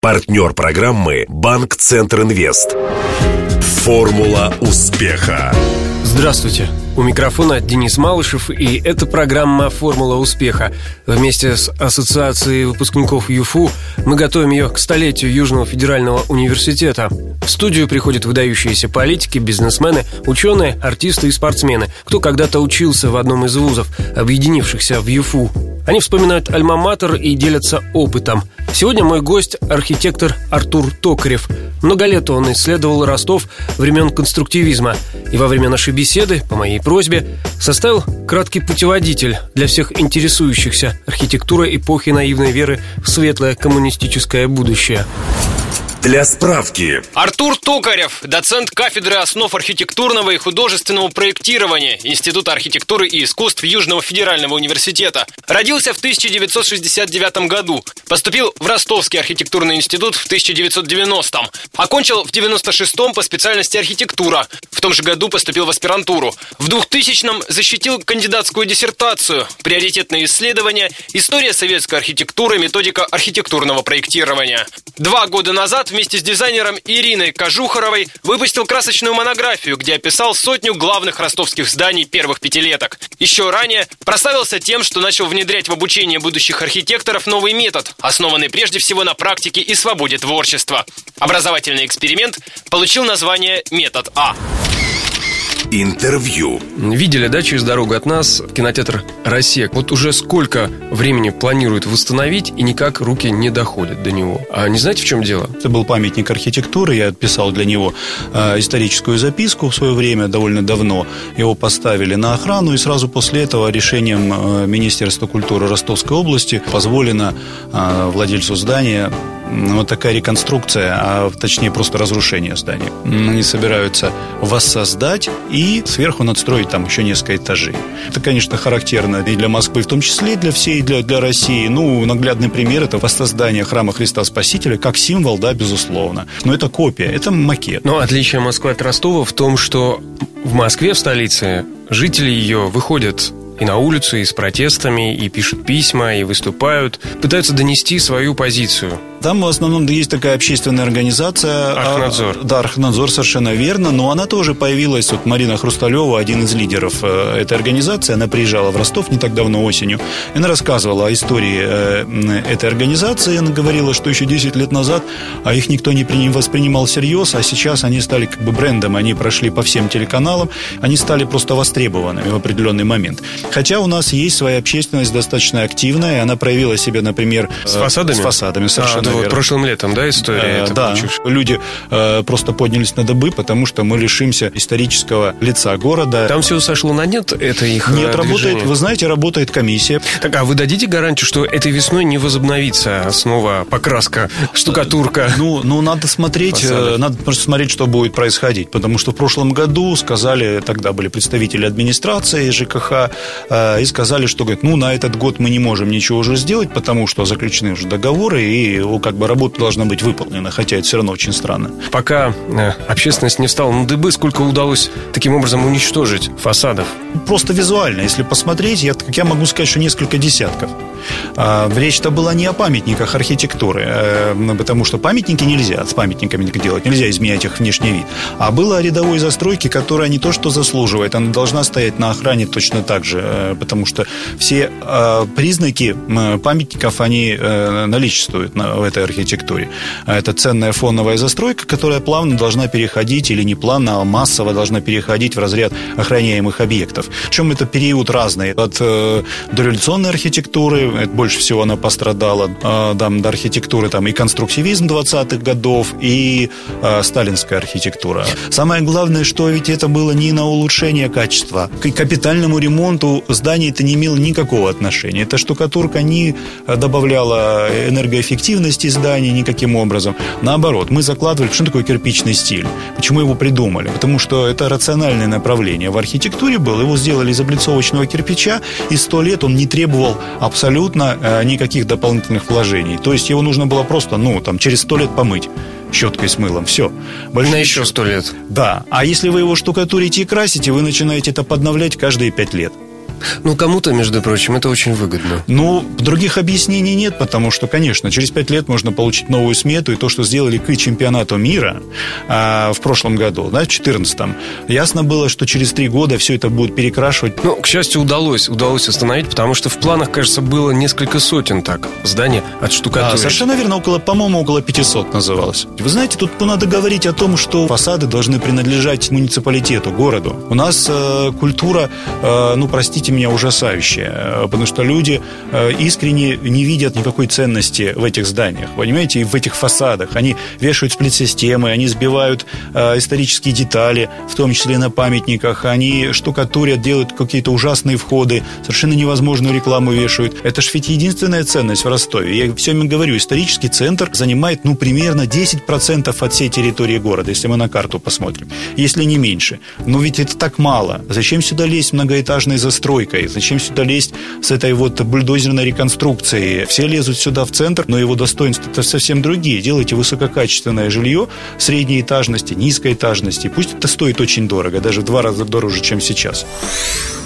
Партнер программы «Банк Центр Инвест». Формула успеха. Здравствуйте. У микрофона Денис Малышев, и это программа «Формула успеха». Вместе с Ассоциацией выпускников ЮФУ мы готовим ее к столетию Южного федерального университета. В студию приходят выдающиеся политики, бизнесмены, ученые, артисты и спортсмены, кто когда-то учился в одном из вузов, объединившихся в ЮФУ. Они вспоминают альма-матер и делятся опытом. Сегодня мой гость – архитектор Артур Токарев. Много лет он исследовал Ростов времен конструктивизма. И во время нашей беседы, по моей просьбе, составил краткий путеводитель для всех интересующихся архитектурой эпохи наивной веры в светлое коммунистическое будущее. Для справки. Артур Токарев, доцент кафедры основ архитектурного и художественного проектирования Института архитектуры и искусств Южного федерального университета. Родился в 1969 году. Поступил в Ростовский архитектурный институт в 1990-м. Окончил в 96-м по специальности архитектура. В том же году поступил в аспирантуру. В 2000-м защитил кандидатскую диссертацию. Приоритетные исследования «История советской архитектуры. Методика архитектурного проектирования». Два года назад вместе с дизайнером Ириной Кожухаровой выпустил красочную монографию, где описал сотню главных ростовских зданий первых пятилеток. Еще ранее прославился тем, что начал внедрять в обучение будущих архитекторов новый метод, основанный прежде всего на практике и свободе творчества. Образовательный эксперимент получил название «Метод А». Интервью. Видели, да, через дорогу от нас кинотеатр «Россия». Вот уже сколько времени планируют восстановить, и никак руки не доходят до него. А не знаете, в чем дело? Это был памятник архитектуры. Я писал для него э, историческую записку в свое время, довольно давно. Его поставили на охрану, и сразу после этого решением э, Министерства культуры Ростовской области позволено э, владельцу здания вот такая реконструкция, а точнее просто разрушение здания. Они собираются воссоздать и сверху надстроить там еще несколько этажей. Это, конечно, характерно и для Москвы в том числе, и для всей, для, для России. Ну, наглядный пример – это воссоздание храма Христа Спасителя как символ, да, безусловно. Но это копия, это макет. Но отличие Москвы от Ростова в том, что в Москве, в столице, жители ее выходят и на улицу, и с протестами, и пишут письма, и выступают, пытаются донести свою позицию. Там в основном есть такая общественная организация. Архнадзор. А, да, Архнадзор, совершенно верно. Но она тоже появилась. Вот Марина Хрусталева, один из лидеров э, этой организации, она приезжала в Ростов не так давно осенью. Она рассказывала о истории э, этой организации. Она говорила, что еще 10 лет назад а их никто не воспринимал всерьез, а сейчас они стали как бы брендом. Они прошли по всем телеканалам. Они стали просто востребованными в определенный момент. Хотя у нас есть своя общественность достаточно активная, она проявила себя, например... С фасадами? С фасадами, совершенно а, верно. Вот прошлым летом, да, история? Э, да, получившая? люди э, просто поднялись на добы, потому что мы лишимся исторического лица города. Там все сошло на нет, это их Нет, движение. работает, вы знаете, работает комиссия. Так, а вы дадите гарантию, что этой весной не возобновится снова покраска, штукатурка? Ну, ну надо смотреть, э, фасадов. надо просто смотреть, что будет происходить, потому что в прошлом году сказали, тогда были представители администрации ЖКХ, Э, и сказали, что говорит, ну, на этот год мы не можем ничего уже сделать, потому что заключены уже договоры, и как бы работа должна быть выполнена, хотя это все равно очень странно. Пока э, общественность не встала на дыбы, сколько удалось таким образом уничтожить фасадов? Просто визуально, если посмотреть, я, как я могу сказать, что несколько десятков. А, речь-то была не о памятниках архитектуры, э, потому что памятники нельзя с памятниками делать, нельзя изменять их внешний вид. А было о рядовой застройке, которая не то что заслуживает, она должна стоять на охране точно так же, э, потому что все э, признаки памятников, они наличествуют в этой архитектуре. Это ценная фоновая застройка, которая плавно должна переходить, или не плавно, а массово должна переходить в разряд охраняемых объектов. Причем это период разный. От дореволюционной архитектуры больше всего она пострадала, а, там, до архитектуры там, и конструктивизм 20-х годов, и э, сталинская архитектура. Самое главное, что ведь это было не на улучшение качества. К капитальному ремонту зданий это не имело никакого отношения. Эта штукатурка не добавляла энергоэффективности зданий никаким образом. Наоборот, мы закладывали, что такое кирпичный стиль, почему его придумали. Потому что это рациональное направление в архитектуре было. Его сделали из облицовочного кирпича, и сто лет он не требовал абсолютно э, никаких дополнительных вложений. То есть его нужно было просто, ну, там, через сто лет помыть щеткой с мылом. Все. Больше На еще сто лет. Да. А если вы его штукатурите и красите, вы начинаете это подновлять каждые пять лет. Ну, кому-то, между прочим, это очень выгодно. Ну, других объяснений нет, потому что, конечно, через пять лет можно получить новую смету, и то, что сделали к чемпионату мира а, в прошлом году, да, в 2014 ясно было, что через три года все это будет перекрашивать. Ну, к счастью, удалось, удалось остановить, потому что в планах, кажется, было несколько сотен так здания от штукатурки. А, совершенно верно, около, по-моему, около 500 называлось. Вы знаете, тут надо говорить о том, что фасады должны принадлежать муниципалитету, городу. У нас э, культура, э, ну, простите меня, ужасающая, э, потому что люди э, искренне не видят никакой ценности в этих зданиях, понимаете, и в этих фасадах. Они вешают сплит-системы, они сбивают э, исторические детали, в том числе на памятниках, они штукатурят, делают какие-то ужасные входы, совершенно невозможную рекламу вешают. Это же ведь единственная ценность в Ростове. Я все время говорю, исторический центр занимает, ну, примерно 10% от всей территории города, если мы на карту посмотрим, если не меньше. Но ведь это так мало. Зачем сюда лезть многоэтажной застройкой? Зачем сюда лезть с этой вот бульдозерной реконструкцией? Все лезут сюда в центр, но его достоинства это совсем другие. Делайте высококачественное жилье средней этажности, низкой этажности. Пусть это стоит очень дорого, даже в два раза дороже, чем сейчас.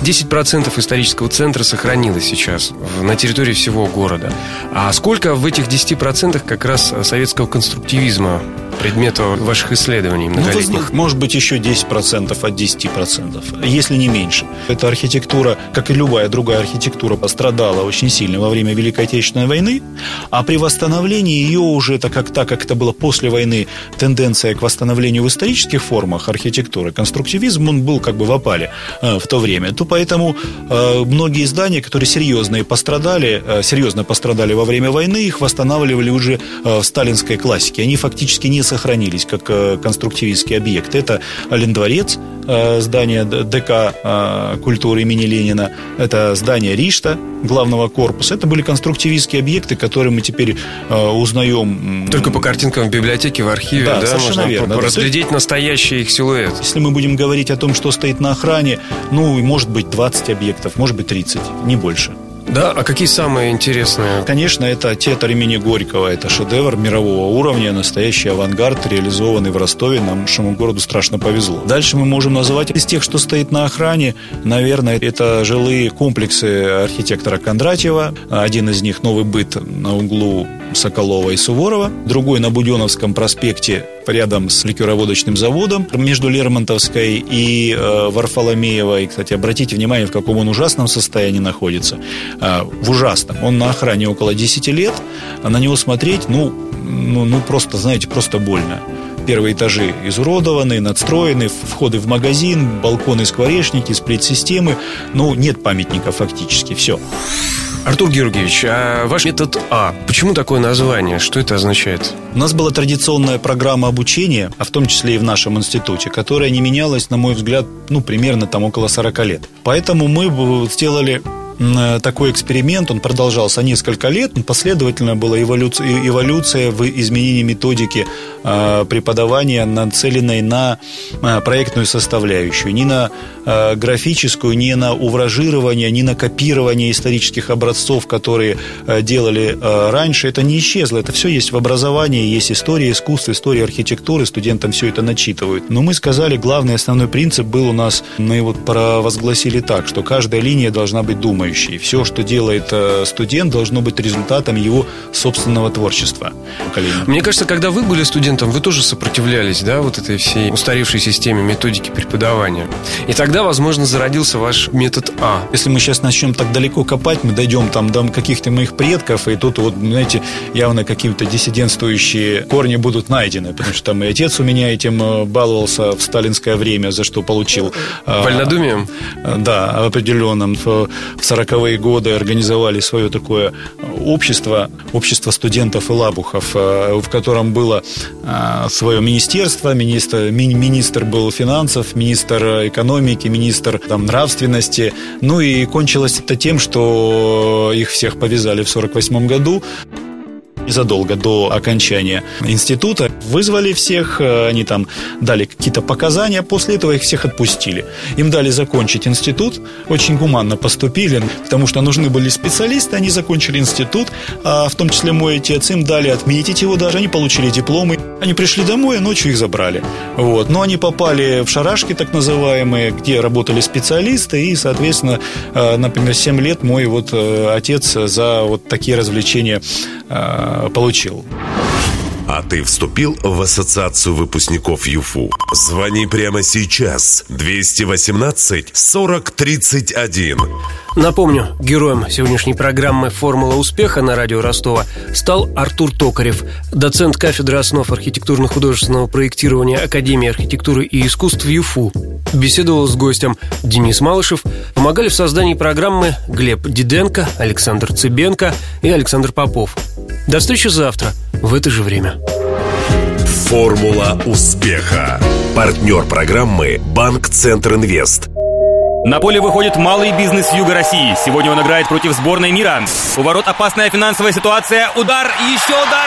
10% исторического центра сохранилось сейчас на территории всего города. А сколько в этих 10% как раз советского конструктивизма предмету ваших исследований многолетних? Ну, может быть, еще 10% от 10%, если не меньше. Эта архитектура, как и любая другая архитектура, пострадала очень сильно во время Великой Отечественной войны, а при восстановлении ее уже, так как, так как это было после войны, тенденция к восстановлению в исторических формах архитектуры, конструктивизм, он был как бы в опале э, в то время, то поэтому э, многие здания, которые серьезные пострадали, э, серьезно пострадали во время войны, их восстанавливали уже э, в сталинской классике. Они фактически не сохранились как э, конструктивистский объект. Это Олендворец, э, здание ДК э, культуры имени Ленина, это здание Ришта, главного корпуса. Это были конструктивистские объекты, которые мы теперь узнаем... Только по картинкам в библиотеке, в архиве, да, да можно верно. разглядеть да, настоящий их силуэт. Если мы будем говорить о том, что стоит на охране, ну, может быть, 20 объектов, может быть, 30, не больше. Да, а какие самые интересные? Конечно, это театр имени Горького. Это шедевр мирового уровня, настоящий авангард, реализованный в Ростове. Нашему городу страшно повезло. Дальше мы можем назвать из тех, что стоит на охране, наверное, это жилые комплексы архитектора Кондратьева. Один из них новый быт на углу Соколова и Суворова, другой на Буденовском проспекте рядом с ликероводочным заводом между Лермонтовской и э, Варфоломеевой. Кстати, обратите внимание, в каком он ужасном состоянии находится. Э, в ужасном. Он на охране около 10 лет, а на него смотреть, ну, ну, ну просто, знаете, просто больно. Первые этажи изуродованы, надстроены, входы в магазин, балконы, скворечники, сплит-системы. Ну, нет памятника фактически, все. Артур Георгиевич, а ваш метод А, почему такое название? Что это означает? У нас была традиционная программа обучения, а в том числе и в нашем институте, которая не менялась, на мой взгляд, ну, примерно там около 40 лет. Поэтому мы сделали такой эксперимент, он продолжался несколько лет, последовательно была эволюция, эволюция в изменении методики э, преподавания, нацеленной на э, проектную составляющую, не на графическую, не на увражирование, не на копирование исторических образцов, которые делали раньше. Это не исчезло, это все есть в образовании, есть история искусства, история архитектуры, студентам все это начитывают. Но мы сказали, главный основной принцип был у нас, мы вот провозгласили так, что каждая линия должна быть думающей думающий. Все, что делает э, студент, должно быть результатом его собственного творчества. Мне кажется, когда вы были студентом, вы тоже сопротивлялись, да, вот этой всей устаревшей системе методики преподавания. И тогда, возможно, зародился ваш метод А. Если мы сейчас начнем так далеко копать, мы дойдем там до каких-то моих предков, и тут вот, знаете, явно какие-то диссидентствующие корни будут найдены, потому что там и отец у меня этим э, баловался в сталинское время, за что получил... Э, Вольнодумием? Да, определенным. В 40-е годы организовали свое такое общество, общество студентов и лабухов, э, в котором было э, свое министерство, министр, министр был финансов, министр экономики, министр там, нравственности. Ну и кончилось это тем, что их всех повязали в 48 году. Задолго до окончания института. Вызвали всех, э, они там дали какие-то показания, после этого их всех отпустили. Им дали закончить институт, очень гуманно поступили, потому что нужны были специалисты, они закончили институт, а в том числе мой отец, им дали отметить его даже, они получили дипломы. Они пришли домой, а ночью их забрали. Вот. Но они попали в шарашки, так называемые, где работали специалисты, и, соответственно, э, например, 7 лет мой вот э, отец за вот такие развлечения э, получил. А ты вступил в ассоциацию выпускников ЮФУ? Звони прямо сейчас. 218 40 31. Напомню, героем сегодняшней программы «Формула успеха» на радио Ростова стал Артур Токарев, доцент кафедры основ архитектурно-художественного проектирования Академии архитектуры и искусств ЮФУ. Беседовал с гостем Денис Малышев. Помогали в создании программы Глеб Диденко, Александр Цыбенко и Александр Попов. До встречи завтра в это же время. Формула успеха. Партнер программы «Банк Центр Инвест». На поле выходит малый бизнес Юга России. Сегодня он играет против сборной мира. У ворот опасная финансовая ситуация. Удар и еще удар.